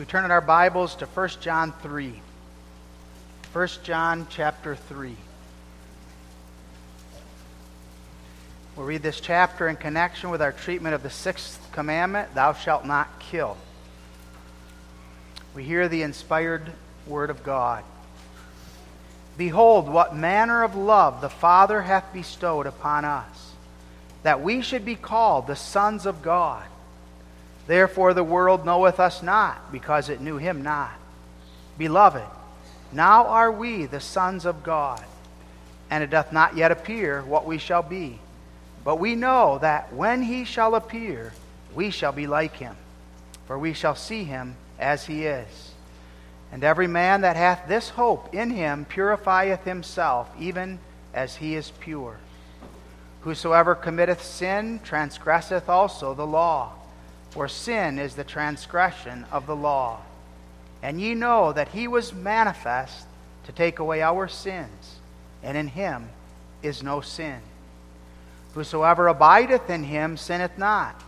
We turn in our Bibles to 1 John 3. 1 John chapter 3. We'll read this chapter in connection with our treatment of the sixth commandment Thou shalt not kill. We hear the inspired word of God. Behold, what manner of love the Father hath bestowed upon us, that we should be called the sons of God. Therefore the world knoweth us not, because it knew him not. Beloved, now are we the sons of God, and it doth not yet appear what we shall be. But we know that when he shall appear, we shall be like him, for we shall see him as he is. And every man that hath this hope in him purifieth himself, even as he is pure. Whosoever committeth sin transgresseth also the law. For sin is the transgression of the law. And ye know that he was manifest to take away our sins, and in him is no sin. Whosoever abideth in him sinneth not.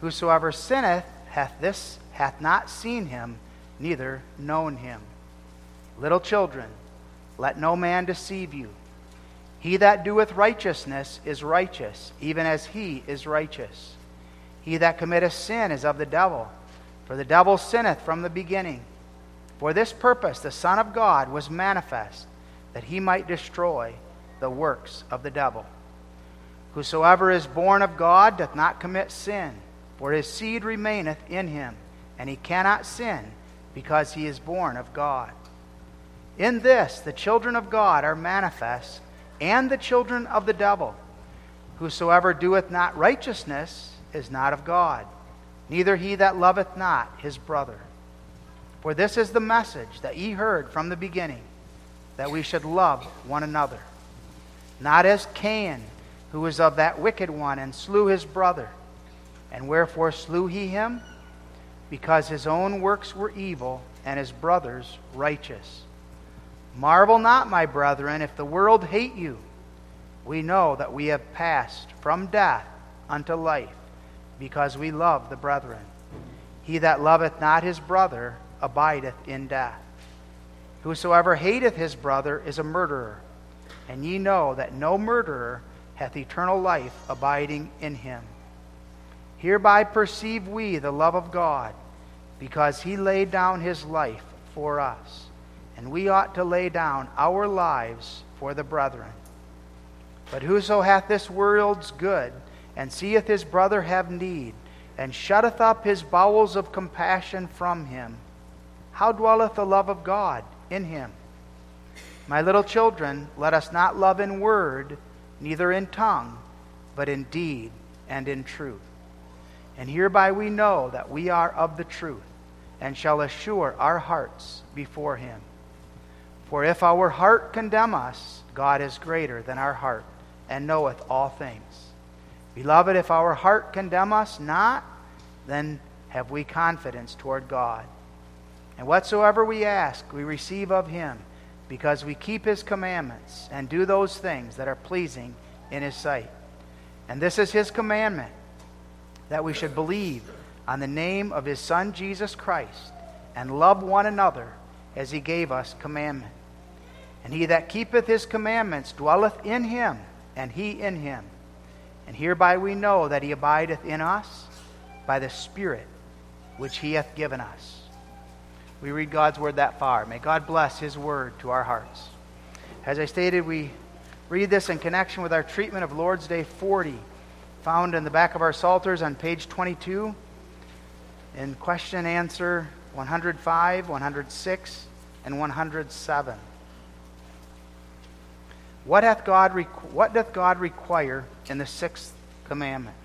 Whosoever sinneth hath this hath not seen him, neither known him. Little children, let no man deceive you. He that doeth righteousness is righteous, even as he is righteous. He that committeth sin is of the devil, for the devil sinneth from the beginning. For this purpose the Son of God was manifest, that he might destroy the works of the devil. Whosoever is born of God doth not commit sin, for his seed remaineth in him, and he cannot sin, because he is born of God. In this the children of God are manifest, and the children of the devil. Whosoever doeth not righteousness, is not of God, neither he that loveth not his brother. For this is the message that ye heard from the beginning, that we should love one another. Not as Cain, who was of that wicked one, and slew his brother. And wherefore slew he him? Because his own works were evil, and his brother's righteous. Marvel not, my brethren, if the world hate you. We know that we have passed from death unto life because we love the brethren. He that loveth not his brother abideth in death. Whosoever hateth his brother is a murderer, and ye know that no murderer hath eternal life abiding in him. Hereby perceive we the love of God, because he laid down his life for us, and we ought to lay down our lives for the brethren. But whoso hath this world's good, and seeth his brother have need, and shutteth up his bowels of compassion from him, how dwelleth the love of God in him? My little children, let us not love in word, neither in tongue, but in deed and in truth. And hereby we know that we are of the truth, and shall assure our hearts before him. For if our heart condemn us, God is greater than our heart, and knoweth all things. Beloved, if our heart condemn us not, then have we confidence toward God. And whatsoever we ask, we receive of him, because we keep his commandments and do those things that are pleasing in his sight. And this is his commandment, that we should believe on the name of his Son Jesus Christ, and love one another as he gave us commandment. And he that keepeth his commandments dwelleth in him, and he in him. And hereby we know that he abideth in us by the Spirit which he hath given us. We read God's word that far. May God bless his word to our hearts. As I stated, we read this in connection with our treatment of Lord's Day 40, found in the back of our Psalters on page 22, in question and answer 105, 106, and 107. What, hath God what doth God require in the sixth commandment?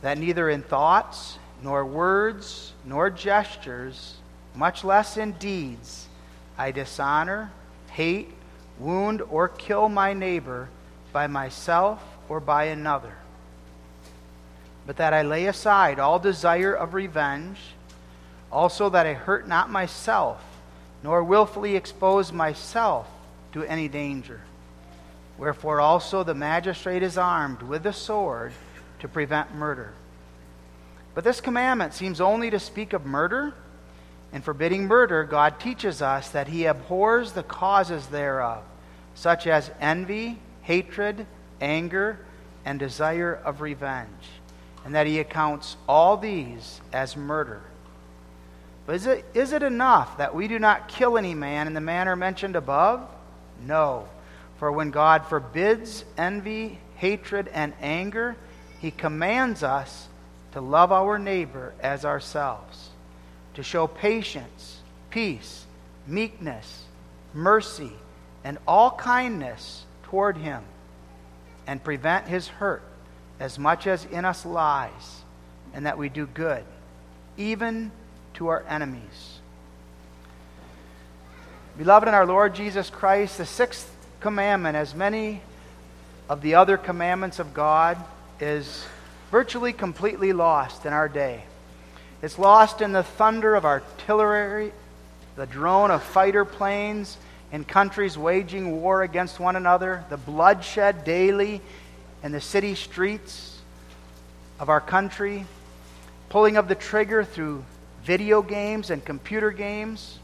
That neither in thoughts, nor words, nor gestures, much less in deeds, I dishonor, hate, wound, or kill my neighbor by myself or by another. But that I lay aside all desire of revenge, also that I hurt not myself, nor willfully expose myself to any danger. Wherefore also the magistrate is armed with the sword to prevent murder. But this commandment seems only to speak of murder In forbidding murder, God teaches us that he abhors the causes thereof, such as envy, hatred, anger, and desire of revenge, and that he accounts all these as murder. But is it, is it enough that we do not kill any man in the manner mentioned above? No. For when God forbids envy, hatred, and anger, he commands us to love our neighbor as ourselves, to show patience, peace, meekness, mercy, and all kindness toward him, and prevent his hurt as much as in us lies, and that we do good, even to our enemies. Beloved in our Lord Jesus Christ, the sixth commandment, as many of the other commandments of God, is virtually completely lost in our day. It's lost in the thunder of artillery, the drone of fighter planes in countries waging war against one another, the bloodshed daily in the city streets of our country, pulling of the trigger through video games and computer games,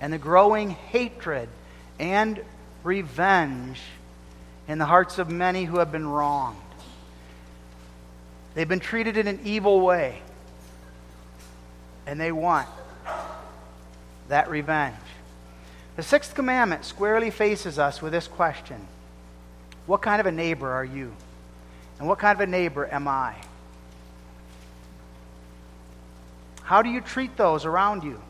and the growing hatred and revenge in the hearts of many who have been wronged. They've been treated in an evil way, and they want that revenge. The sixth commandment squarely faces us with this question What kind of a neighbor are you? And what kind of a neighbor am I? How do you treat those around you?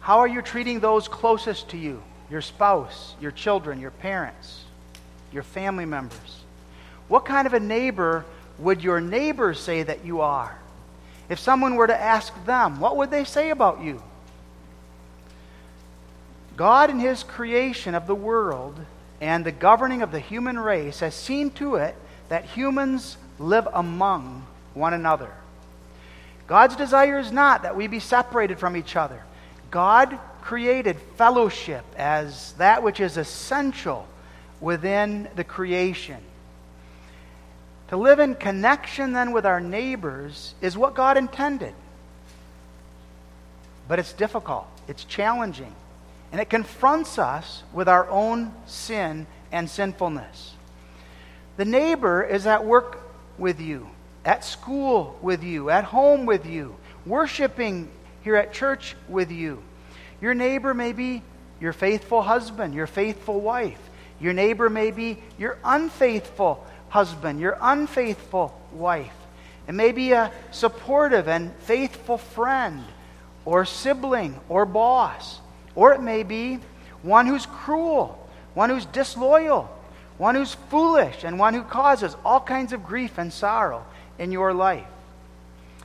How are you treating those closest to you? Your spouse, your children, your parents, your family members? What kind of a neighbor would your neighbors say that you are? If someone were to ask them, what would they say about you? God, in His creation of the world and the governing of the human race, has seen to it that humans live among one another. God's desire is not that we be separated from each other. God created fellowship as that which is essential within the creation. To live in connection then with our neighbors is what God intended. But it's difficult, it's challenging, and it confronts us with our own sin and sinfulness. The neighbor is at work with you, at school with you, at home with you, worshiping here at church with you. Your neighbor may be your faithful husband, your faithful wife. Your neighbor may be your unfaithful husband, your unfaithful wife. It may be a supportive and faithful friend or sibling or boss. Or it may be one who's cruel, one who's disloyal, one who's foolish, and one who causes all kinds of grief and sorrow in your life.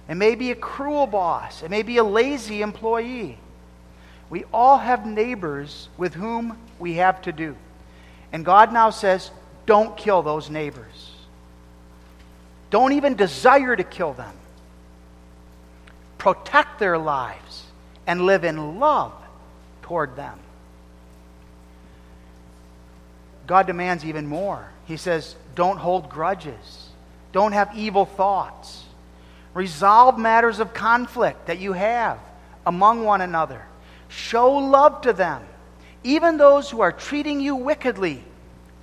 It may be a cruel boss, it may be a lazy employee. We all have neighbors with whom we have to do. And God now says, don't kill those neighbors. Don't even desire to kill them. Protect their lives and live in love toward them. God demands even more. He says, don't hold grudges, don't have evil thoughts. Resolve matters of conflict that you have among one another. Show love to them. Even those who are treating you wickedly,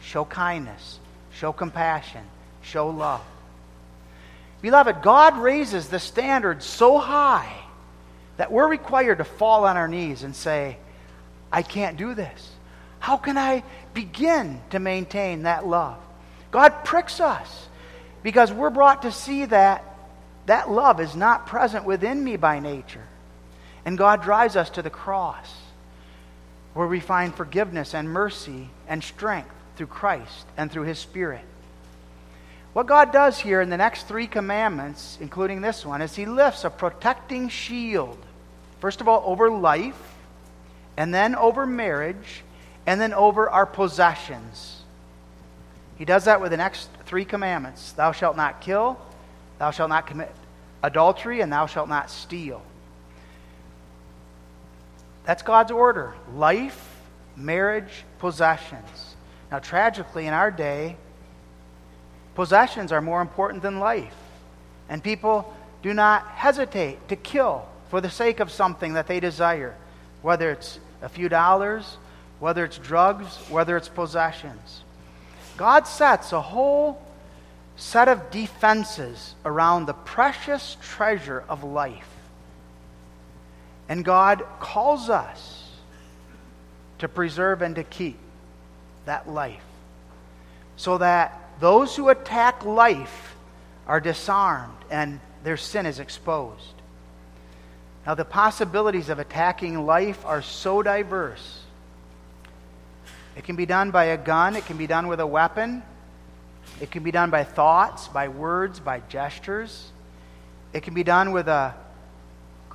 show kindness, show compassion, show love. Beloved, God raises the standard so high that we're required to fall on our knees and say, I can't do this. How can I begin to maintain that love? God pricks us because we're brought to see that that love is not present within me by nature. And God drives us to the cross where we find forgiveness and mercy and strength through Christ and through His Spirit. What God does here in the next three commandments, including this one, is He lifts a protecting shield, first of all, over life, and then over marriage, and then over our possessions. He does that with the next three commandments Thou shalt not kill, thou shalt not commit adultery, and thou shalt not steal. That's God's order life, marriage, possessions. Now, tragically, in our day, possessions are more important than life. And people do not hesitate to kill for the sake of something that they desire, whether it's a few dollars, whether it's drugs, whether it's possessions. God sets a whole set of defenses around the precious treasure of life. And God calls us to preserve and to keep that life so that those who attack life are disarmed and their sin is exposed. Now, the possibilities of attacking life are so diverse. It can be done by a gun, it can be done with a weapon, it can be done by thoughts, by words, by gestures. It can be done with a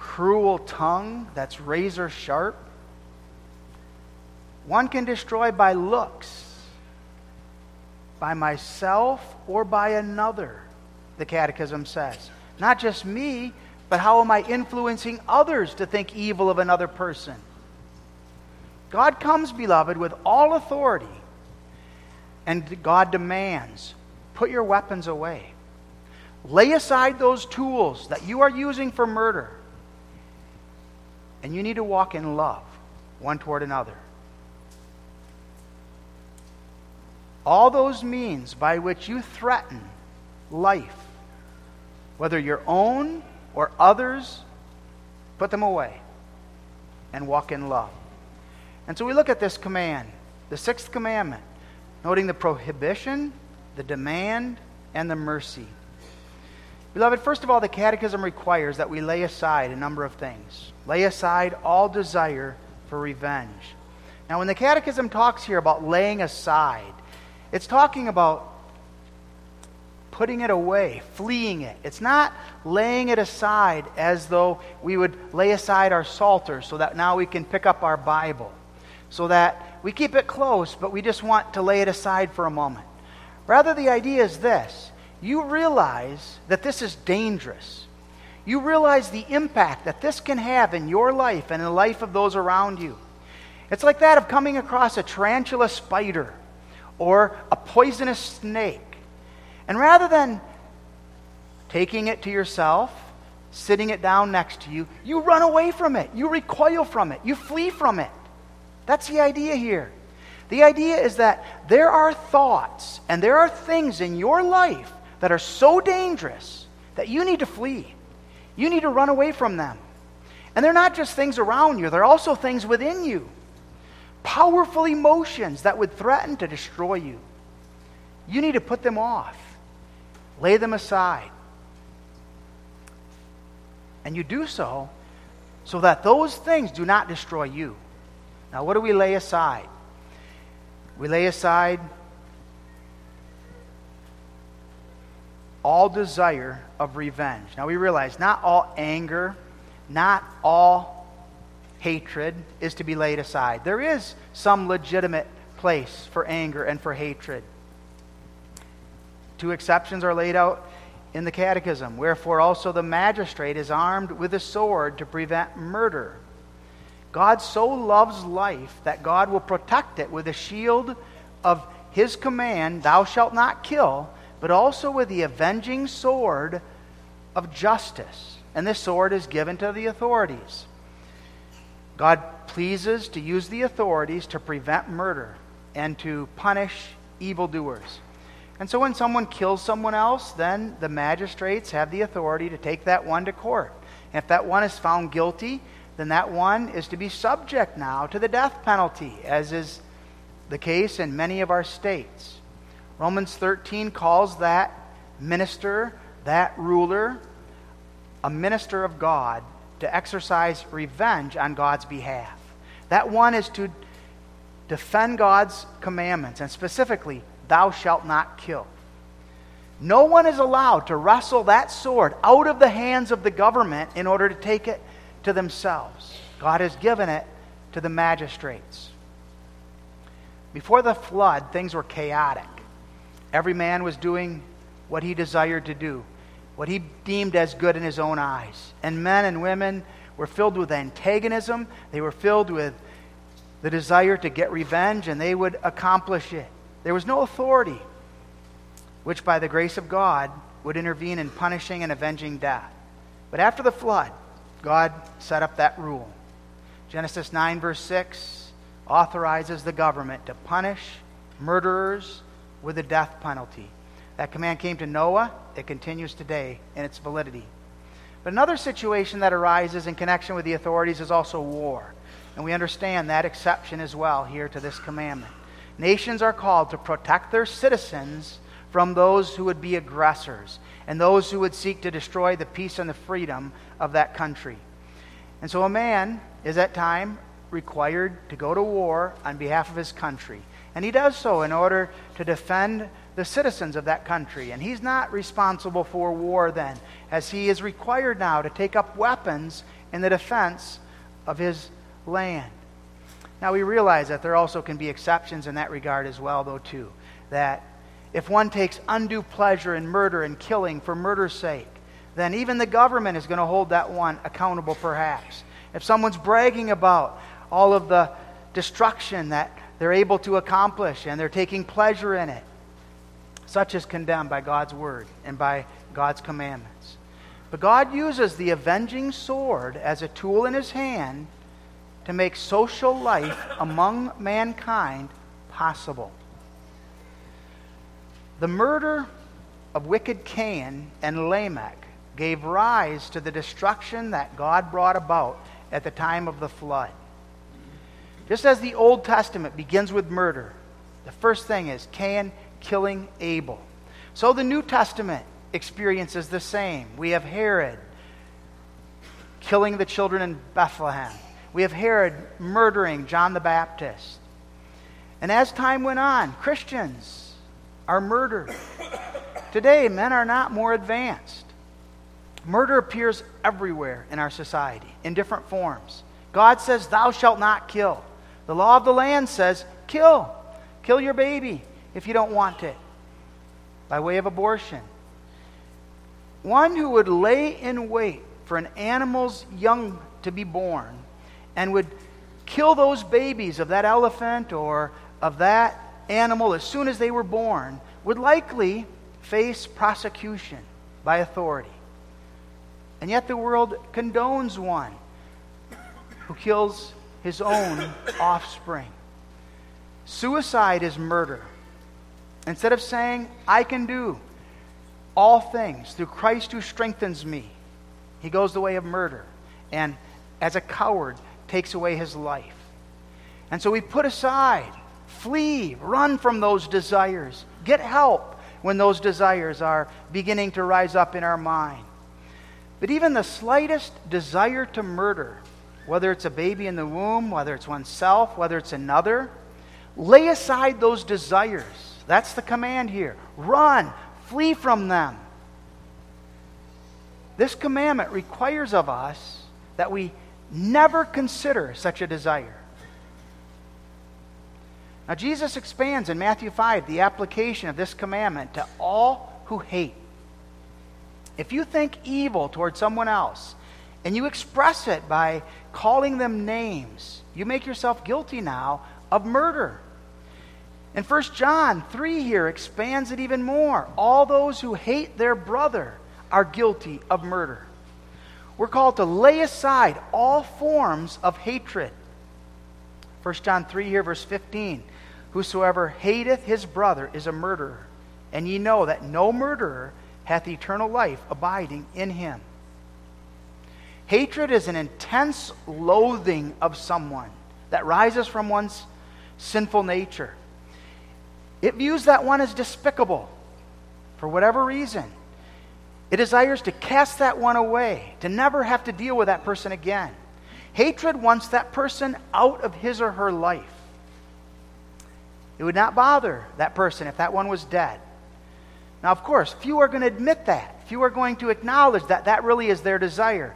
cruel tongue that's razor sharp. One can destroy by looks, by myself, or by another, the Catechism says. Not just me, but how am I influencing others to think evil of another person? God comes, beloved, with all authority, and God demands put your weapons away. Lay aside those tools that you are using for murder. And you need to walk in love one toward another. All those means by which you threaten life, whether your own or others, put them away and walk in love. And so we look at this command, the sixth commandment, noting the prohibition, the demand, and the mercy. Beloved, first of all, the Catechism requires that we lay aside a number of things. Lay aside all desire for revenge. Now, when the Catechism talks here about laying aside, it's talking about putting it away, fleeing it. It's not laying it aside as though we would lay aside our Psalter so that now we can pick up our Bible, so that we keep it close, but we just want to lay it aside for a moment. Rather, the idea is this you realize that this is dangerous. You realize the impact that this can have in your life and in the life of those around you. It's like that of coming across a tarantula spider or a poisonous snake. And rather than taking it to yourself, sitting it down next to you, you run away from it. You recoil from it. You flee from it. That's the idea here. The idea is that there are thoughts and there are things in your life that are so dangerous that you need to flee. You need to run away from them. And they're not just things around you, they're also things within you. Powerful emotions that would threaten to destroy you. You need to put them off, lay them aside. And you do so so that those things do not destroy you. Now, what do we lay aside? We lay aside all desire of revenge. Now we realize not all anger, not all hatred is to be laid aside. There is some legitimate place for anger and for hatred. Two exceptions are laid out in the Catechism. Wherefore also the magistrate is armed with a sword to prevent murder. God so loves life that God will protect it with a shield of his command, Thou shalt not kill, but also with the avenging sword of justice. And this sword is given to the authorities. God pleases to use the authorities to prevent murder and to punish evildoers. And so when someone kills someone else, then the magistrates have the authority to take that one to court. And if that one is found guilty, then that one is to be subject now to the death penalty, as is the case in many of our states. Romans 13 calls that minister, that ruler, a minister of God to exercise revenge on God's behalf. That one is to defend God's commandments, and specifically, thou shalt not kill. No one is allowed to wrestle that sword out of the hands of the government in order to take it to themselves. God has given it to the magistrates. Before the flood, things were chaotic. Every man was doing what he desired to do, what he deemed as good in his own eyes. And men and women were filled with antagonism, they were filled with the desire to get revenge, and they would accomplish it. There was no authority which, by the grace of God, would intervene in punishing and avenging death. But after the flood, God set up that rule. Genesis 9, verse 6 authorizes the government to punish murderers with the death penalty. That command came to Noah. It continues today in its validity. But another situation that arises in connection with the authorities is also war. And we understand that exception as well here to this commandment. Nations are called to protect their citizens from those who would be aggressors and those who would seek to destroy the peace and the freedom of that country. And so a man is at time required to go to war on behalf of his country. And he does so in order to defend the citizens of that country. And he's not responsible for war then, as he is required now to take up weapons in the defense of his land. Now we realize that there also can be exceptions in that regard as well, though, too. That if one takes undue pleasure in murder and killing for murder's sake, then even the government is going to hold that one accountable, perhaps. If someone's bragging about all of the destruction that they're able to accomplish and they're taking pleasure in it, such is condemned by God's word and by God's commandments. But God uses the avenging sword as a tool in his hand to make social life among mankind possible. The murder of wicked Cain and Lamech gave rise to the destruction that God brought about at the time of the flood. Just as the Old Testament begins with murder, the first thing is Cain killing Abel. So the New Testament experiences the same. We have Herod killing the children in Bethlehem. We have Herod murdering John the Baptist. And as time went on, Christians are murdered. Today, men are not more advanced. Murder appears everywhere in our society in different forms. God says, Thou shalt not kill. The law of the land says, Kill. Kill your baby if you don't want it by way of abortion. One who would lay in wait for an animal's young to be born and would kill those babies of that elephant or of that animal as soon as they were born would likely face prosecution by authority. And yet the world condones one who kills his own offspring. Suicide is murder. Instead of saying, I can do all things through Christ who strengthens me, he goes the way of murder and, as a coward, takes away his life. And so we put aside, flee, run from those desires, get help when those desires are beginning to rise up in our mind. But even the slightest desire to murder, whether it's a baby in the womb, whether it's oneself, whether it's another, lay aside those desires. That's the command here. Run, flee from them. This commandment requires of us that we never consider such a desire. Now, Jesus expands in Matthew 5 the application of this commandment to all who hate. If you think evil toward someone else and you express it by calling them names, you make yourself guilty now of murder. And 1 John 3 here expands it even more. All those who hate their brother are guilty of murder. We're called to lay aside all forms of hatred. 1 John 3 here, verse 15. Whosoever hateth his brother is a murderer, and ye know that no murderer hath eternal life abiding in him. Hatred is an intense loathing of someone that rises from one's sinful nature. It views that one as despicable for whatever reason. It desires to cast that one away, to never have to deal with that person again. Hatred wants that person out of his or her life. It would not bother that person if that one was dead. Now, of course, few are going to admit that. Few are going to acknowledge that that really is their desire.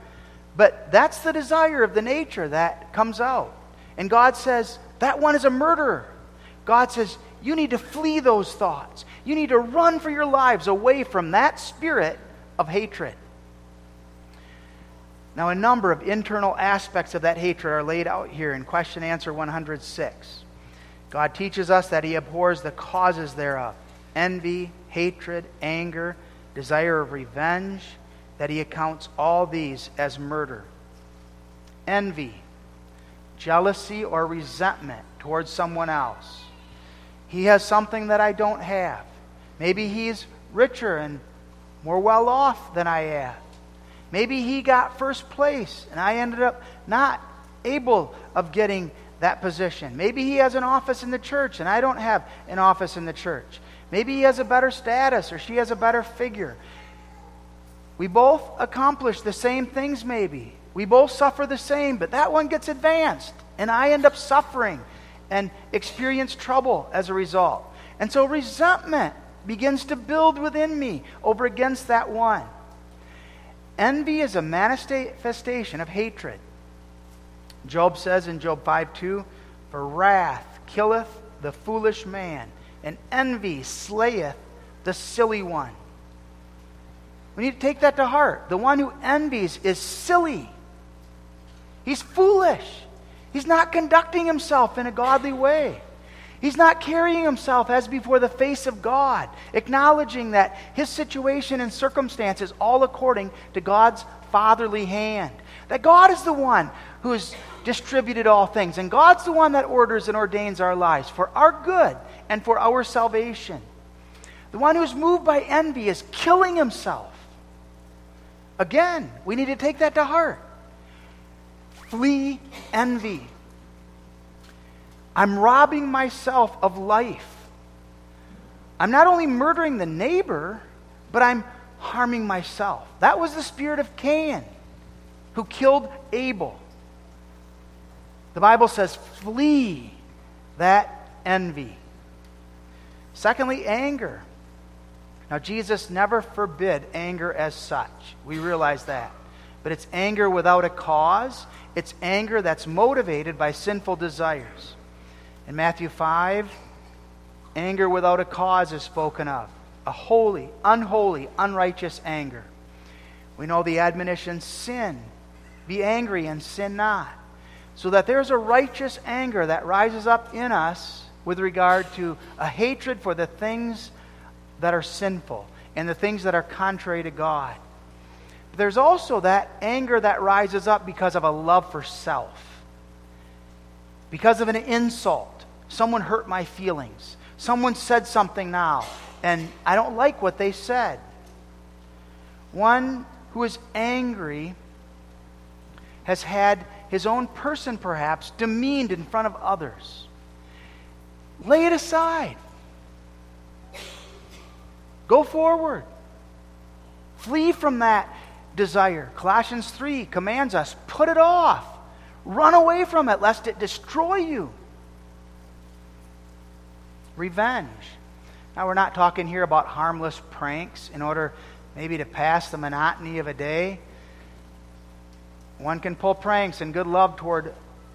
But that's the desire of the nature that comes out. And God says, that one is a murderer. God says, you need to flee those thoughts. You need to run for your lives away from that spirit of hatred. Now, a number of internal aspects of that hatred are laid out here in question answer 106. God teaches us that He abhors the causes thereof envy, hatred, anger, desire of revenge, that he accounts all these as murder. envy, jealousy, or resentment towards someone else. He has something that I don't have. Maybe he's richer and more well off than I am. Maybe he got first place and I ended up not able of getting that position. Maybe he has an office in the church and I don't have an office in the church. Maybe he has a better status or she has a better figure. We both accomplish the same things, maybe. We both suffer the same, but that one gets advanced, and I end up suffering and experience trouble as a result. And so resentment begins to build within me over against that one. Envy is a manifestation of hatred. Job says in Job 5 2, For wrath killeth the foolish man, and envy slayeth the silly one. We need to take that to heart. The one who envies is silly. He's foolish. He's not conducting himself in a godly way. He's not carrying himself as before the face of God, acknowledging that his situation and circumstances all according to God's fatherly hand. That God is the one who has distributed all things, and God's the one that orders and ordains our lives for our good and for our salvation. The one who's moved by envy is killing himself. Again, we need to take that to heart. Flee envy. I'm robbing myself of life. I'm not only murdering the neighbor, but I'm harming myself. That was the spirit of Cain who killed Abel. The Bible says, flee that envy. Secondly, anger. Now, Jesus never forbid anger as such. We realize that. But it's anger without a cause, it's anger that's motivated by sinful desires. In Matthew 5, anger without a cause is spoken of a holy, unholy, unrighteous anger. We know the admonition sin, be angry and sin not. So that there's a righteous anger that rises up in us with regard to a hatred for the things that are sinful and the things that are contrary to God But there's also that anger that rises up because of a love for self, because of an insult. Someone hurt my feelings. Someone said something now, and I don't like what they said. One who is angry has had his own person, perhaps, demeaned in front of others. Lay it aside. Go forward. Flee from that desire. Colossians 3 commands us put it off, run away from it, lest it destroy you. Revenge. Now, we're not talking here about harmless pranks in order maybe to pass the monotony of a day. One can pull pranks in good love toward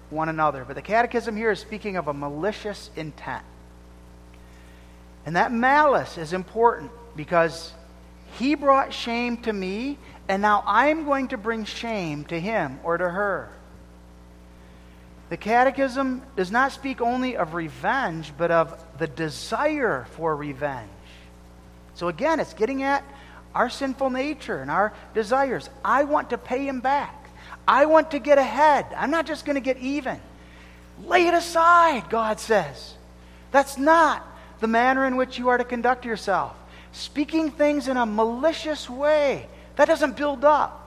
one another. But the Catechism here is speaking of a malicious intent. And that malice is important because he brought shame to me, and now I'm going to bring shame to him or to her. The Catechism does not speak only of revenge, but of the desire for revenge. So again, it's getting at our sinful nature and our desires. I want to pay him back. I want to get ahead. I'm not just going to get even. Lay it aside, God says. That's not the manner in which you are to conduct yourself. Speaking things in a malicious way that doesn't build up.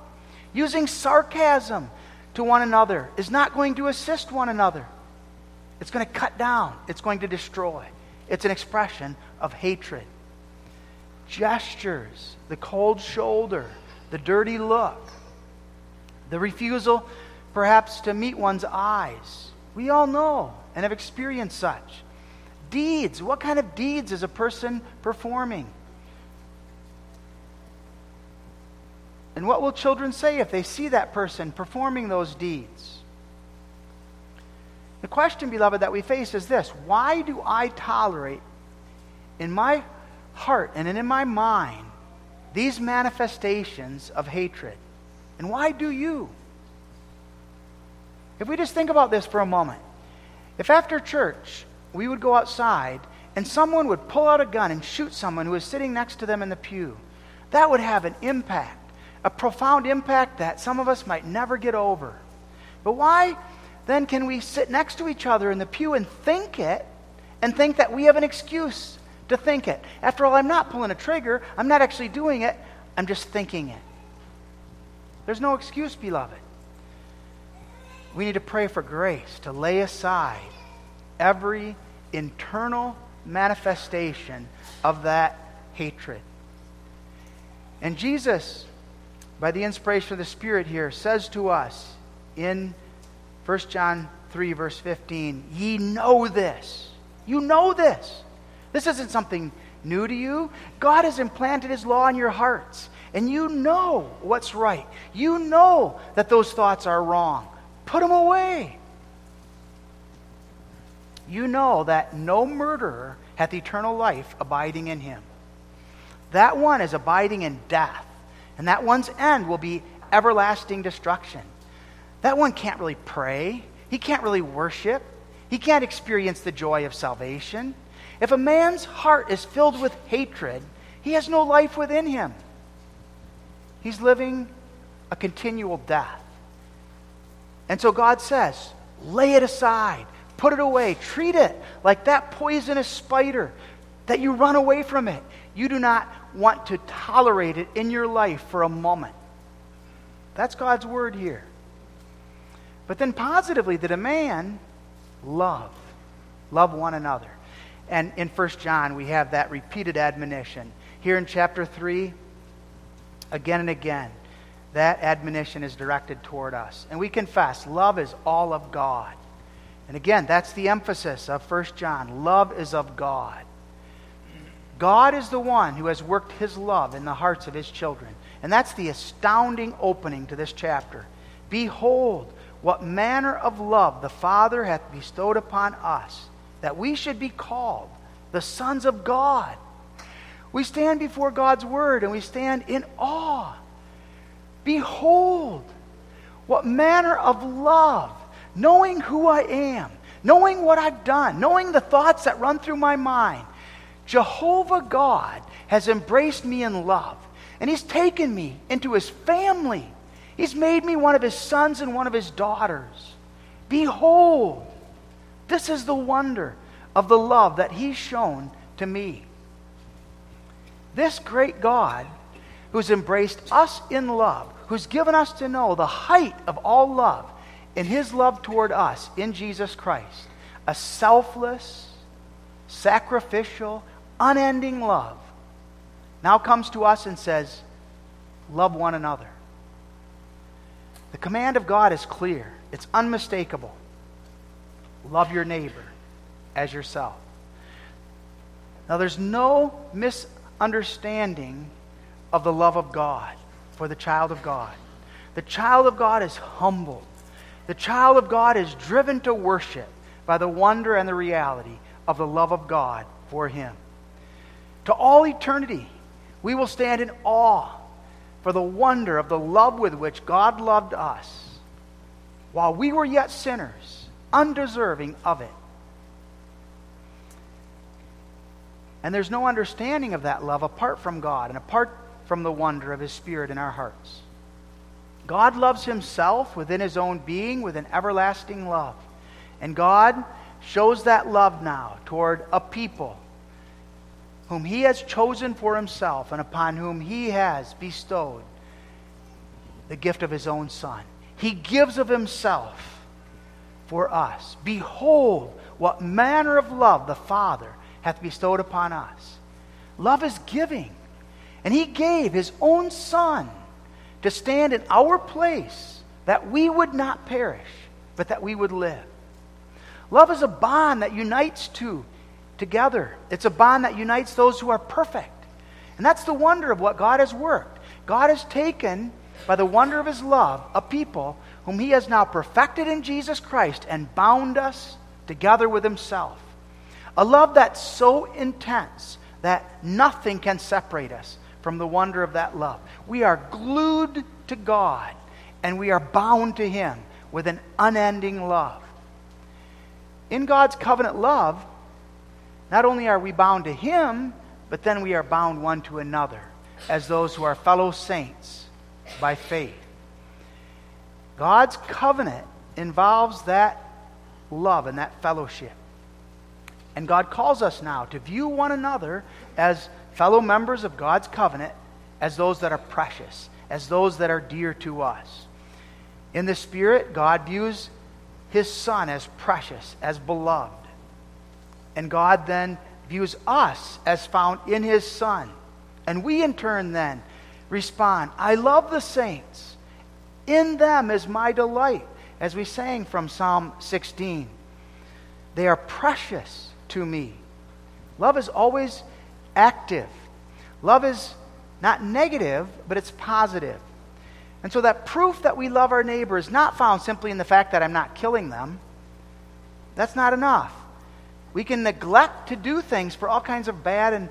Using sarcasm to one another is not going to assist one another. It's going to cut down, it's going to destroy. It's an expression of hatred. Gestures, the cold shoulder, the dirty look, the refusal perhaps to meet one's eyes. We all know and have experienced such. Deeds, what kind of deeds is a person performing? And what will children say if they see that person performing those deeds? The question, beloved, that we face is this Why do I tolerate in my heart and in my mind these manifestations of hatred? And why do you? If we just think about this for a moment, if after church we would go outside and someone would pull out a gun and shoot someone who was sitting next to them in the pew, that would have an impact a profound impact that some of us might never get over. But why then can we sit next to each other in the pew and think it and think that we have an excuse to think it? After all, I'm not pulling a trigger, I'm not actually doing it, I'm just thinking it. There's no excuse, beloved. We need to pray for grace to lay aside every internal manifestation of that hatred. And Jesus, by the inspiration of the Spirit here, says to us in 1 John 3, verse 15, Ye know this. You know this. This isn't something new to you. God has implanted His law in your hearts, and you know what's right. You know that those thoughts are wrong. Put them away. You know that no murderer hath eternal life abiding in him. That one is abiding in death, and that one's end will be everlasting destruction. That one can't really pray, he can't really worship, he can't experience the joy of salvation. If a man's heart is filled with hatred, he has no life within him. He's living a continual death. And so God says, lay it aside, put it away, treat it like that poisonous spider that you run away from it. You do not want to tolerate it in your life for a moment. That's God's word here. But then, positively, the demand love. Love one another. And in 1 John, we have that repeated admonition. Here in chapter 3, again and again, that admonition is directed toward us. And we confess love is all of God. And again, that's the emphasis of 1 John. Love is of God. God is the one who has worked his love in the hearts of his children. And that's the astounding opening to this chapter. Behold, what manner of love the Father hath bestowed upon us, that we should be called the sons of God. We stand before God's word and we stand in awe. Behold, what manner of love, knowing who I am, knowing what I've done, knowing the thoughts that run through my mind. Jehovah God has embraced me in love, and He's taken me into His family. He's made me one of his sons and one of his daughters. Behold, this is the wonder of the love that he's shown to me. This great God, who's embraced us in love, who's given us to know the height of all love in his love toward us in Jesus Christ, a selfless, sacrificial, unending love, now comes to us and says, Love one another. The command of God is clear, it's unmistakable. Love your neighbor as yourself. Now, there's no misunderstanding of the love of God for the child of God. The child of God is humbled. The child of God is driven to worship by the wonder and the reality of the love of God for him. To all eternity, we will stand in awe for the wonder of the love with which God loved us while we were yet sinners, undeserving of it. And there's no understanding of that love apart from God and apart from the wonder of His Spirit in our hearts. God loves Himself within His own being with an everlasting love. And God shows that love now toward a people whom he has chosen for himself and upon whom he has bestowed the gift of his own Son. He gives of himself for us. Behold, what manner of love the Father hath bestowed upon us. Love is giving. And he gave his own Son to stand in our place that we would not perish, but that we would live. Love is a bond that unites two together. It's a bond that unites those who are perfect. And that's the wonder of what God has worked. God has taken, by the wonder of his love, a people whom he has now perfected in Jesus Christ and bound us together with himself. A love that's so intense that nothing can separate us from the wonder of that love. We are glued to God and we are bound to him with an unending love. In God's covenant love, not only are we bound to Him, but then we are bound one to another as those who are fellow saints by faith. God's covenant involves that love and that fellowship. And God calls us now to view one another as fellow members of God's covenant, as those that are precious, as those that are dear to us. In the Spirit, God views His Son as precious, as beloved. And God then views us as found in His Son. And we, in turn, then respond I love the saints. In them is my delight, as we sang from Psalm 16. They are precious to me. Love is always active. Love is not negative, but it's positive. And so that proof that we love our neighbor is not found simply in the fact that I'm not killing them. That's not enough. We can neglect to do things for all kinds of bad and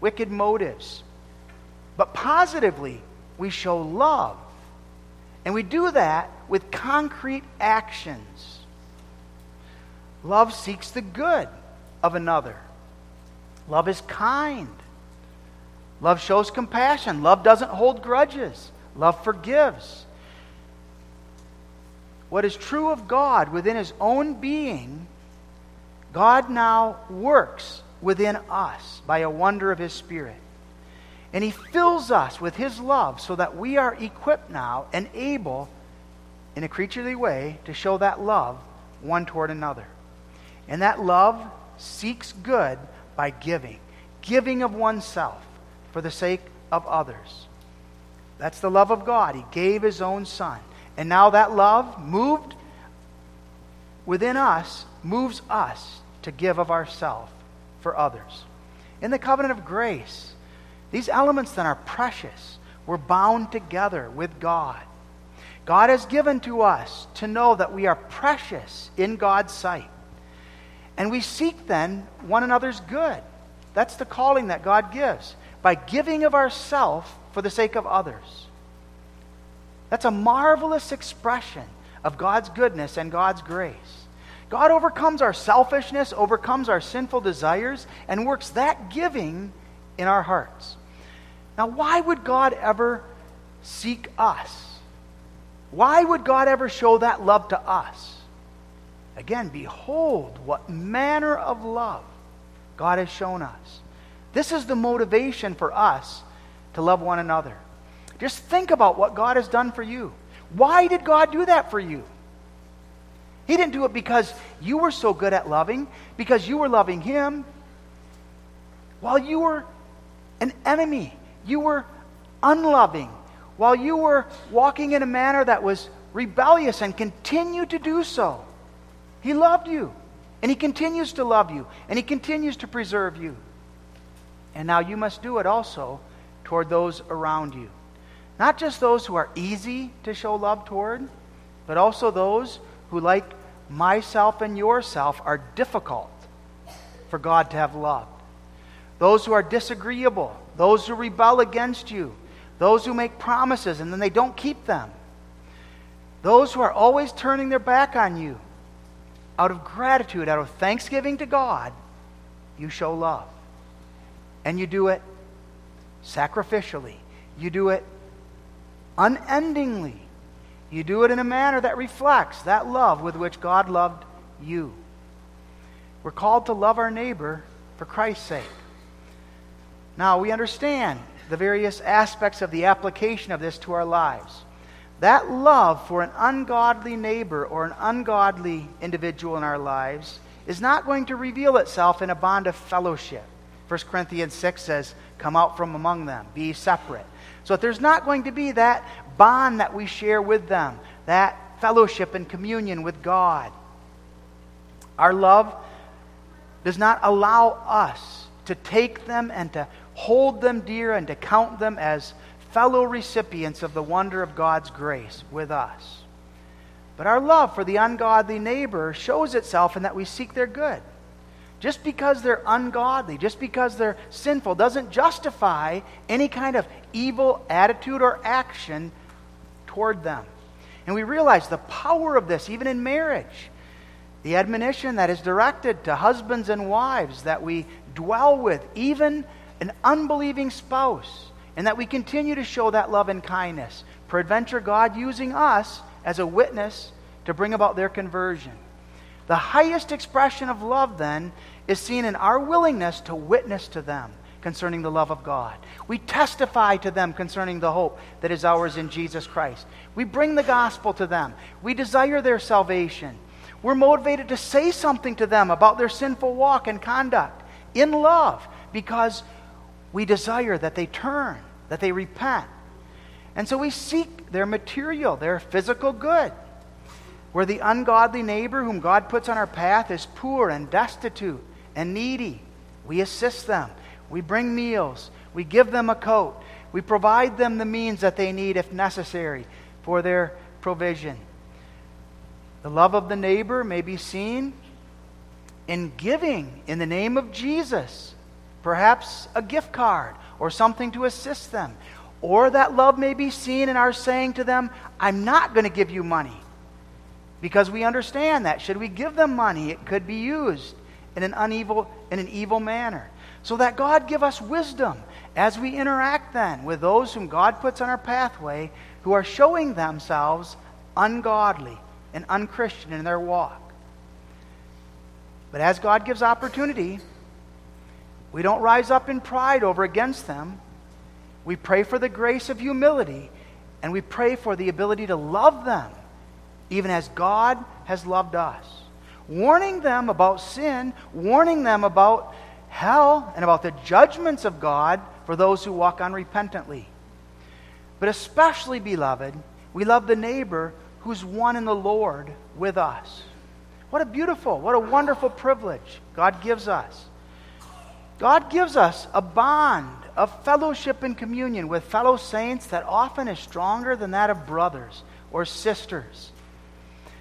wicked motives. But positively, we show love. And we do that with concrete actions. Love seeks the good of another. Love is kind. Love shows compassion. Love doesn't hold grudges. Love forgives. What is true of God within his own being, God now works within us by a wonder of his Spirit. And he fills us with his love so that we are equipped now and able, in a creaturely way, to show that love one toward another. And that love seeks good by giving, giving of oneself for the sake of others. That's the love of God. He gave his own son. And now that love moved within us moves us to give of ourselves for others. In the covenant of grace, these elements then are precious. We're bound together with God. God has given to us to know that we are precious in God's sight. And we seek then one another's good. That's the calling that God gives by giving of ourself for the sake of others. That's a marvelous expression of God's goodness and God's grace. God overcomes our selfishness, overcomes our sinful desires, and works that giving in our hearts. Now, why would God ever seek us? Why would God ever show that love to us? Again, behold what manner of love God has shown us. This is the motivation for us to love one another. Just think about what God has done for you. Why did God do that for you? He didn't do it because you were so good at loving, because you were loving Him. While you were an enemy, you were unloving, while you were walking in a manner that was rebellious and continued to do so. He loved you, and He continues to love you, and He continues to preserve you. And now you must do it also toward those around you. Not just those who are easy to show love toward, but also those who, like myself and yourself, are difficult for God to have loved. Those who are disagreeable, those who rebel against you, those who make promises and then they don't keep them, those who are always turning their back on you. Out of gratitude, out of thanksgiving to God, you show love. And you do it sacrificially. You do it unendingly. You do it in a manner that reflects that love with which God loved you. We're called to love our neighbor for Christ's sake. Now, we understand the various aspects of the application of this to our lives. That love for an ungodly neighbor or an ungodly individual in our lives is not going to reveal itself in a bond of fellowship. 1 Corinthians 6 says, Come out from among them, be separate. So if there's not going to be that bond that we share with them, that fellowship and communion with God, our love does not allow us to take them and to hold them dear and to count them as fellow recipients of the wonder of God's grace with us. But our love for the ungodly neighbor shows itself in that we seek their good. Just because they're ungodly, just because they're sinful, doesn't justify any kind of evil attitude or action toward them. And we realize the power of this, even in marriage. The admonition that is directed to husbands and wives that we dwell with, even an unbelieving spouse, and that we continue to show that love and kindness. Peradventure, God using us as a witness to bring about their conversion. The highest expression of love, then, is seen in our willingness to witness to them concerning the love of God. We testify to them concerning the hope that is ours in Jesus Christ. We bring the gospel to them. We desire their salvation. We're motivated to say something to them about their sinful walk and conduct in love because we desire that they turn, that they repent. And so we seek their material, their physical good. Where the ungodly neighbor whom God puts on our path is poor and destitute and needy, we assist them. We bring meals. We give them a coat. We provide them the means that they need, if necessary, for their provision. The love of the neighbor may be seen in giving in the name of Jesus, perhaps a gift card or something to assist them. Or that love may be seen in our saying to them, I'm not going to give you money. Because we understand that should we give them money, it could be used in an, unevil, in an evil manner. So that God give us wisdom as we interact then with those whom God puts on our pathway who are showing themselves ungodly and unchristian in their walk. But as God gives opportunity, we don't rise up in pride over against them. We pray for the grace of humility and we pray for the ability to love them even as God has loved us. Warning them about sin, warning them about hell and about the judgments of God for those who walk unrepentantly. But especially, beloved, we love the neighbor who's one in the Lord with us. What a beautiful, what a wonderful privilege God gives us. God gives us a bond of fellowship and communion with fellow saints that often is stronger than that of brothers or sisters.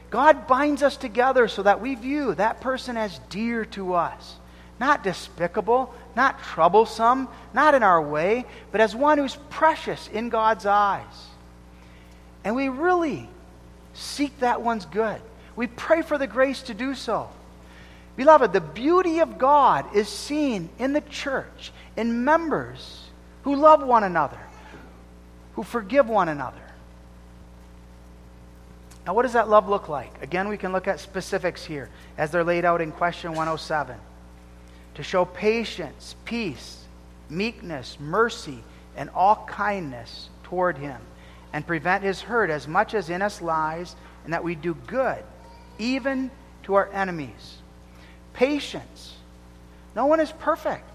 God binds us together so that we view that person as dear to us, not despicable, not troublesome, not in our way, but as one who's precious in God's eyes. And we really seek that one's good. We pray for the grace to do so. Beloved, the beauty of God is seen in the church, in members who love one another, who forgive one another. Now, what does that love look like? Again, we can look at specifics here as they're laid out in question 107. To show patience, peace, meekness, mercy, and all kindness toward him, and prevent his hurt as much as in us lies, and that we do good even to our enemies. Patience. No one is perfect.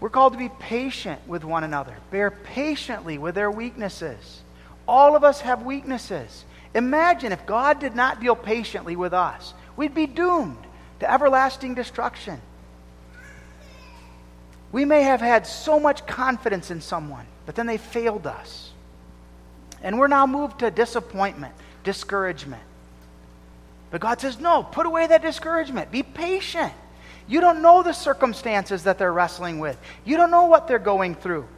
We're called to be patient with one another, bear patiently with their weaknesses. All of us have weaknesses. Imagine if God did not deal patiently with us, we'd be doomed to everlasting destruction. We may have had so much confidence in someone, but then they failed us. And we're now moved to disappointment discouragement. But God says, no, put away that discouragement. Be patient. You don't know the circumstances that they're wrestling with, you don't know what they're going through.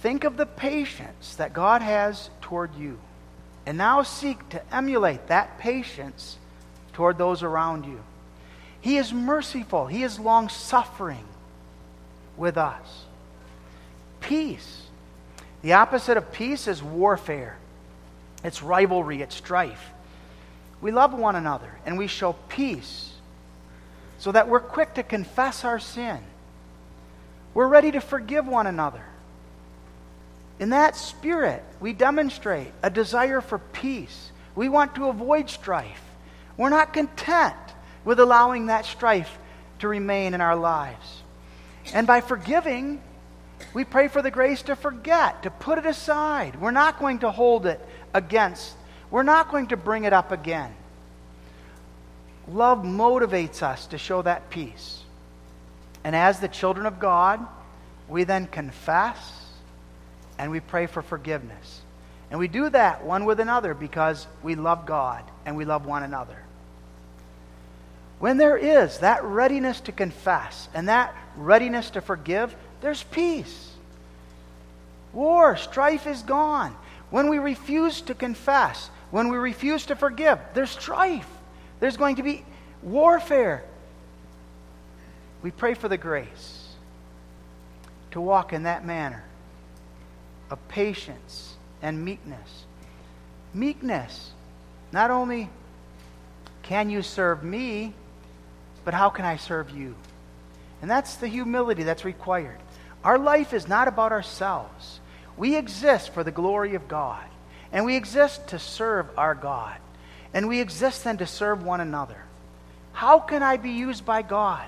Think of the patience that God has toward you. And now seek to emulate that patience toward those around you. He is merciful, He is long suffering with us. Peace. The opposite of peace is warfare it's rivalry, it's strife. We love one another and we show peace so that we're quick to confess our sin. We're ready to forgive one another. In that spirit, we demonstrate a desire for peace. We want to avoid strife. We're not content with allowing that strife to remain in our lives. And by forgiving, we pray for the grace to forget, to put it aside. We're not going to hold it against. We're not going to bring it up again. Love motivates us to show that peace. And as the children of God, we then confess and we pray for forgiveness. And we do that one with another because we love God and we love one another. When there is that readiness to confess and that readiness to forgive, there's peace. War, strife is gone. When we refuse to confess, when we refuse to forgive, there's strife. There's going to be warfare. We pray for the grace to walk in that manner of patience and meekness, Meekness. Not only can you serve me, but how can I serve you? And that's the humility that's required. Our life is not about ourselves. We exist for the glory of God. And we exist to serve our God. And we exist then to serve one another. How can I be used by God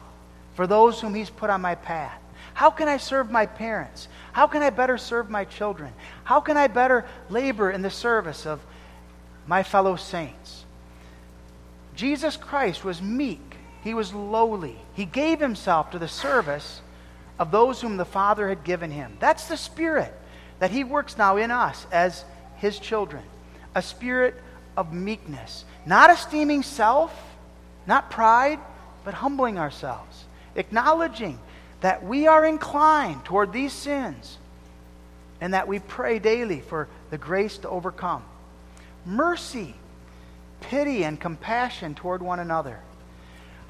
for those whom He's put on my path? How can I serve my parents? How can I better serve my children? How can I better labor in the service of my fellow saints? Jesus Christ was meek. He was lowly. He gave himself to the service of those whom the Father had given him. That's the spirit that he works now in us as his children. A spirit of meekness, not esteeming self, not pride, but humbling ourselves, acknowledging that we are inclined toward these sins and that we pray daily for the grace to overcome. Mercy, pity, and compassion toward one another.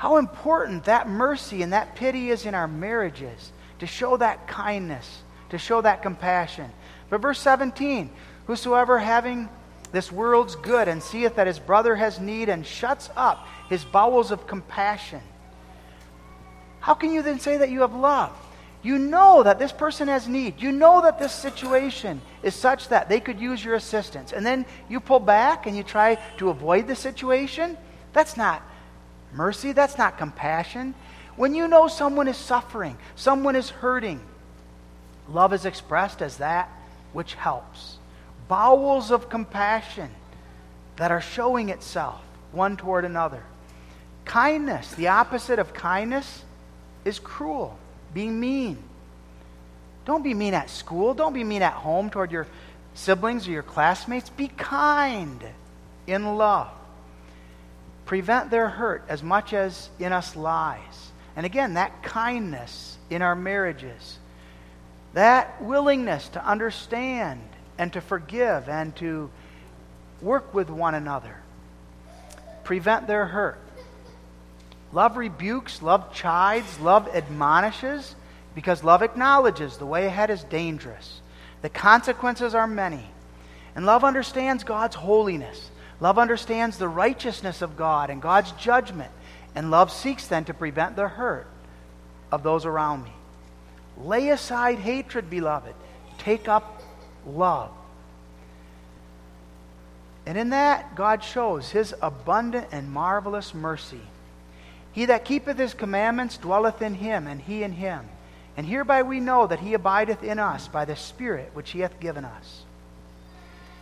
How important that mercy and that pity is in our marriages to show that kindness, to show that compassion. But verse 17 Whosoever having this world's good and seeth that his brother has need and shuts up his bowels of compassion how can you then say that you have love? You know that this person has need. You know that this situation is such that they could use your assistance. And then you pull back and you try to avoid the situation. That's not mercy. That's not compassion. When you know someone is suffering, someone is hurting, love is expressed as that which helps. Bowels of compassion that are showing itself one toward another. Kindness, the opposite of kindness is cruel, being mean. Don't be mean at school. Don't be mean at home toward your siblings or your classmates. Be kind in love. Prevent their hurt as much as in us lies. And again, that kindness in our marriages, that willingness to understand and to forgive and to work with one another. Prevent their hurt. Love rebukes, love chides, love admonishes, because love acknowledges the way ahead is dangerous. The consequences are many. And love understands God's holiness. Love understands the righteousness of God and God's judgment. And love seeks then to prevent the hurt of those around me. Lay aside hatred, beloved. Take up love. And in that, God shows his abundant and marvelous mercy. He that keepeth his commandments dwelleth in him, and he in him. And hereby we know that he abideth in us by the Spirit which he hath given us.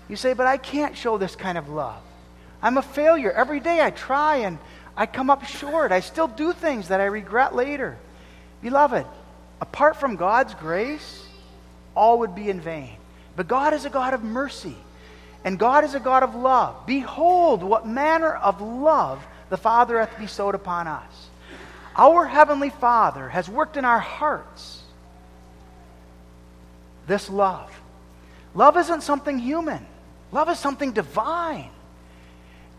You say, but I can't show this kind of love. I'm a failure. Every day I try and I come up short. I still do things that I regret later. Beloved, apart from God's grace, all would be in vain. But God is a God of mercy, and God is a God of love. Behold, what manner of love the Father hath bestowed upon us. Our Heavenly Father has worked in our hearts this love. Love isn't something human, love is something divine.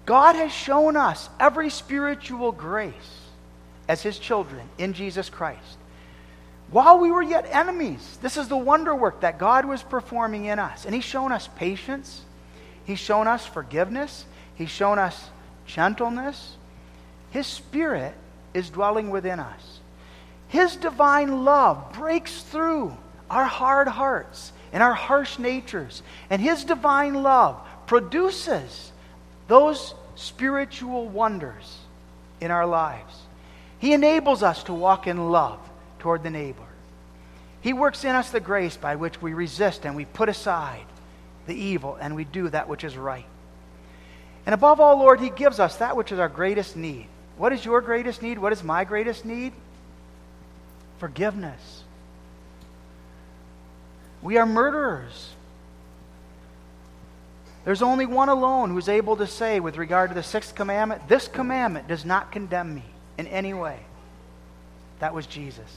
God has shown us every spiritual grace as His children in Jesus Christ. While we were yet enemies, this is the wonder work that God was performing in us. And He's shown us patience, He's shown us forgiveness, He's shown us gentleness, his Spirit is dwelling within us. His divine love breaks through our hard hearts and our harsh natures. And His divine love produces those spiritual wonders in our lives. He enables us to walk in love toward the neighbor. He works in us the grace by which we resist and we put aside the evil and we do that which is right. And above all, Lord, He gives us that which is our greatest need what is your greatest need? What is my greatest need? Forgiveness. We are murderers. There's only one alone who's able to say, with regard to the sixth commandment, this commandment does not condemn me in any way. That was Jesus.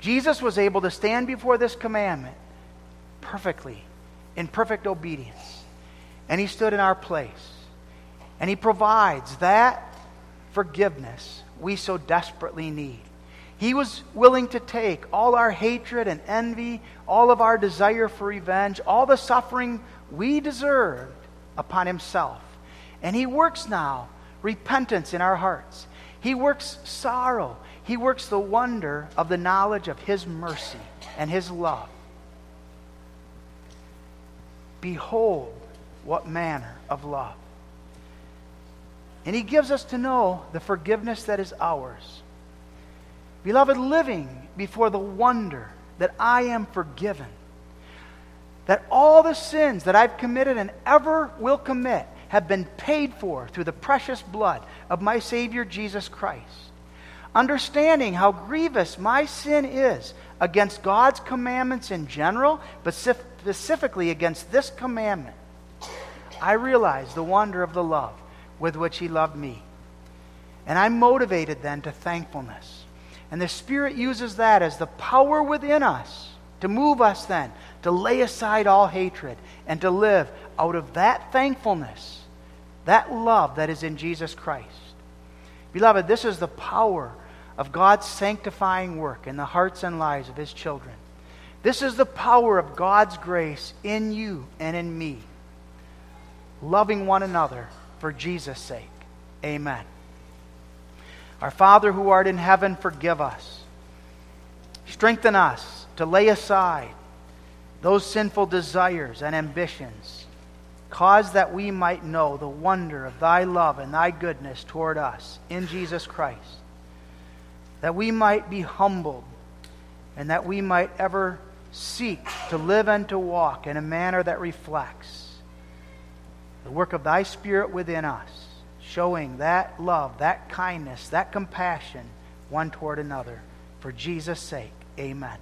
Jesus was able to stand before this commandment perfectly, in perfect obedience. And he stood in our place. And he provides that forgiveness we so desperately need. He was willing to take all our hatred and envy, all of our desire for revenge, all the suffering we deserved upon himself. And he works now repentance in our hearts. He works sorrow. He works the wonder of the knowledge of his mercy and his love. Behold, what manner of love. And he gives us to know the forgiveness that is ours. Beloved, living before the wonder that I am forgiven, that all the sins that I've committed and ever will commit have been paid for through the precious blood of my Savior Jesus Christ. Understanding how grievous my sin is against God's commandments in general, but specifically against this commandment, I realize the wonder of the love with which He loved me. And I'm motivated then to thankfulness. And the Spirit uses that as the power within us to move us then to lay aside all hatred and to live out of that thankfulness, that love that is in Jesus Christ. Beloved, this is the power of God's sanctifying work in the hearts and lives of His children. This is the power of God's grace in you and in me, loving one another for Jesus' sake. Amen. Our Father who art in heaven, forgive us. Strengthen us to lay aside those sinful desires and ambitions. Cause that we might know the wonder of thy love and thy goodness toward us in Jesus Christ. That we might be humbled and that we might ever seek to live and to walk in a manner that reflects the work of thy Spirit within us, showing that love, that kindness, that compassion one toward another. For Jesus' sake, amen.